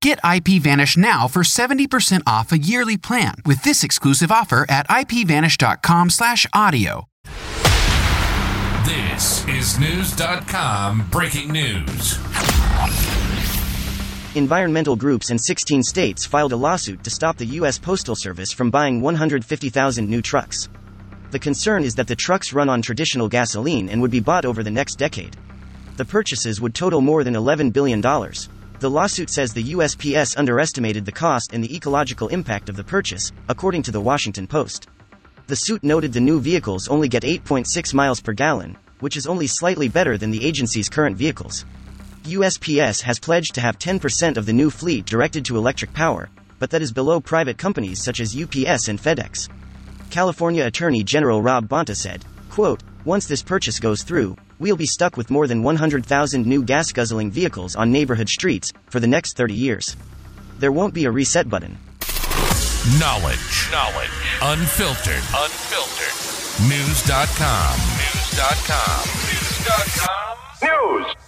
Get IPVanish now for 70% off a yearly plan with this exclusive offer at ipvanish.com/audio. This is Knewz.com breaking news. Environmental groups in 16 states filed a lawsuit to stop the U.S. Postal Service from buying 150,000 new trucks. The concern is that the trucks run on traditional gasoline and would be bought over the next decade. The purchases would total more than $11 billion. The lawsuit says the USPS underestimated the cost and the ecological impact of the purchase, according to the Washington Post. The suit noted the new vehicles only get 8.6 miles per gallon, which is only slightly better than the agency's current vehicles. USPS has pledged to have 10% of the new fleet directed to electric power, but that is below private companies such as UPS and FedEx. California Attorney General Rob Bonta said, quote, Once this purchase goes through, we'll be stuck with more than 100,000 new gas guzzling vehicles on neighborhood streets for the next 30 years. There won't be a reset button. Knowledge. Knowledge. Unfiltered. Unfiltered. Knewz.com. Knewz.com. Knewz.com. News.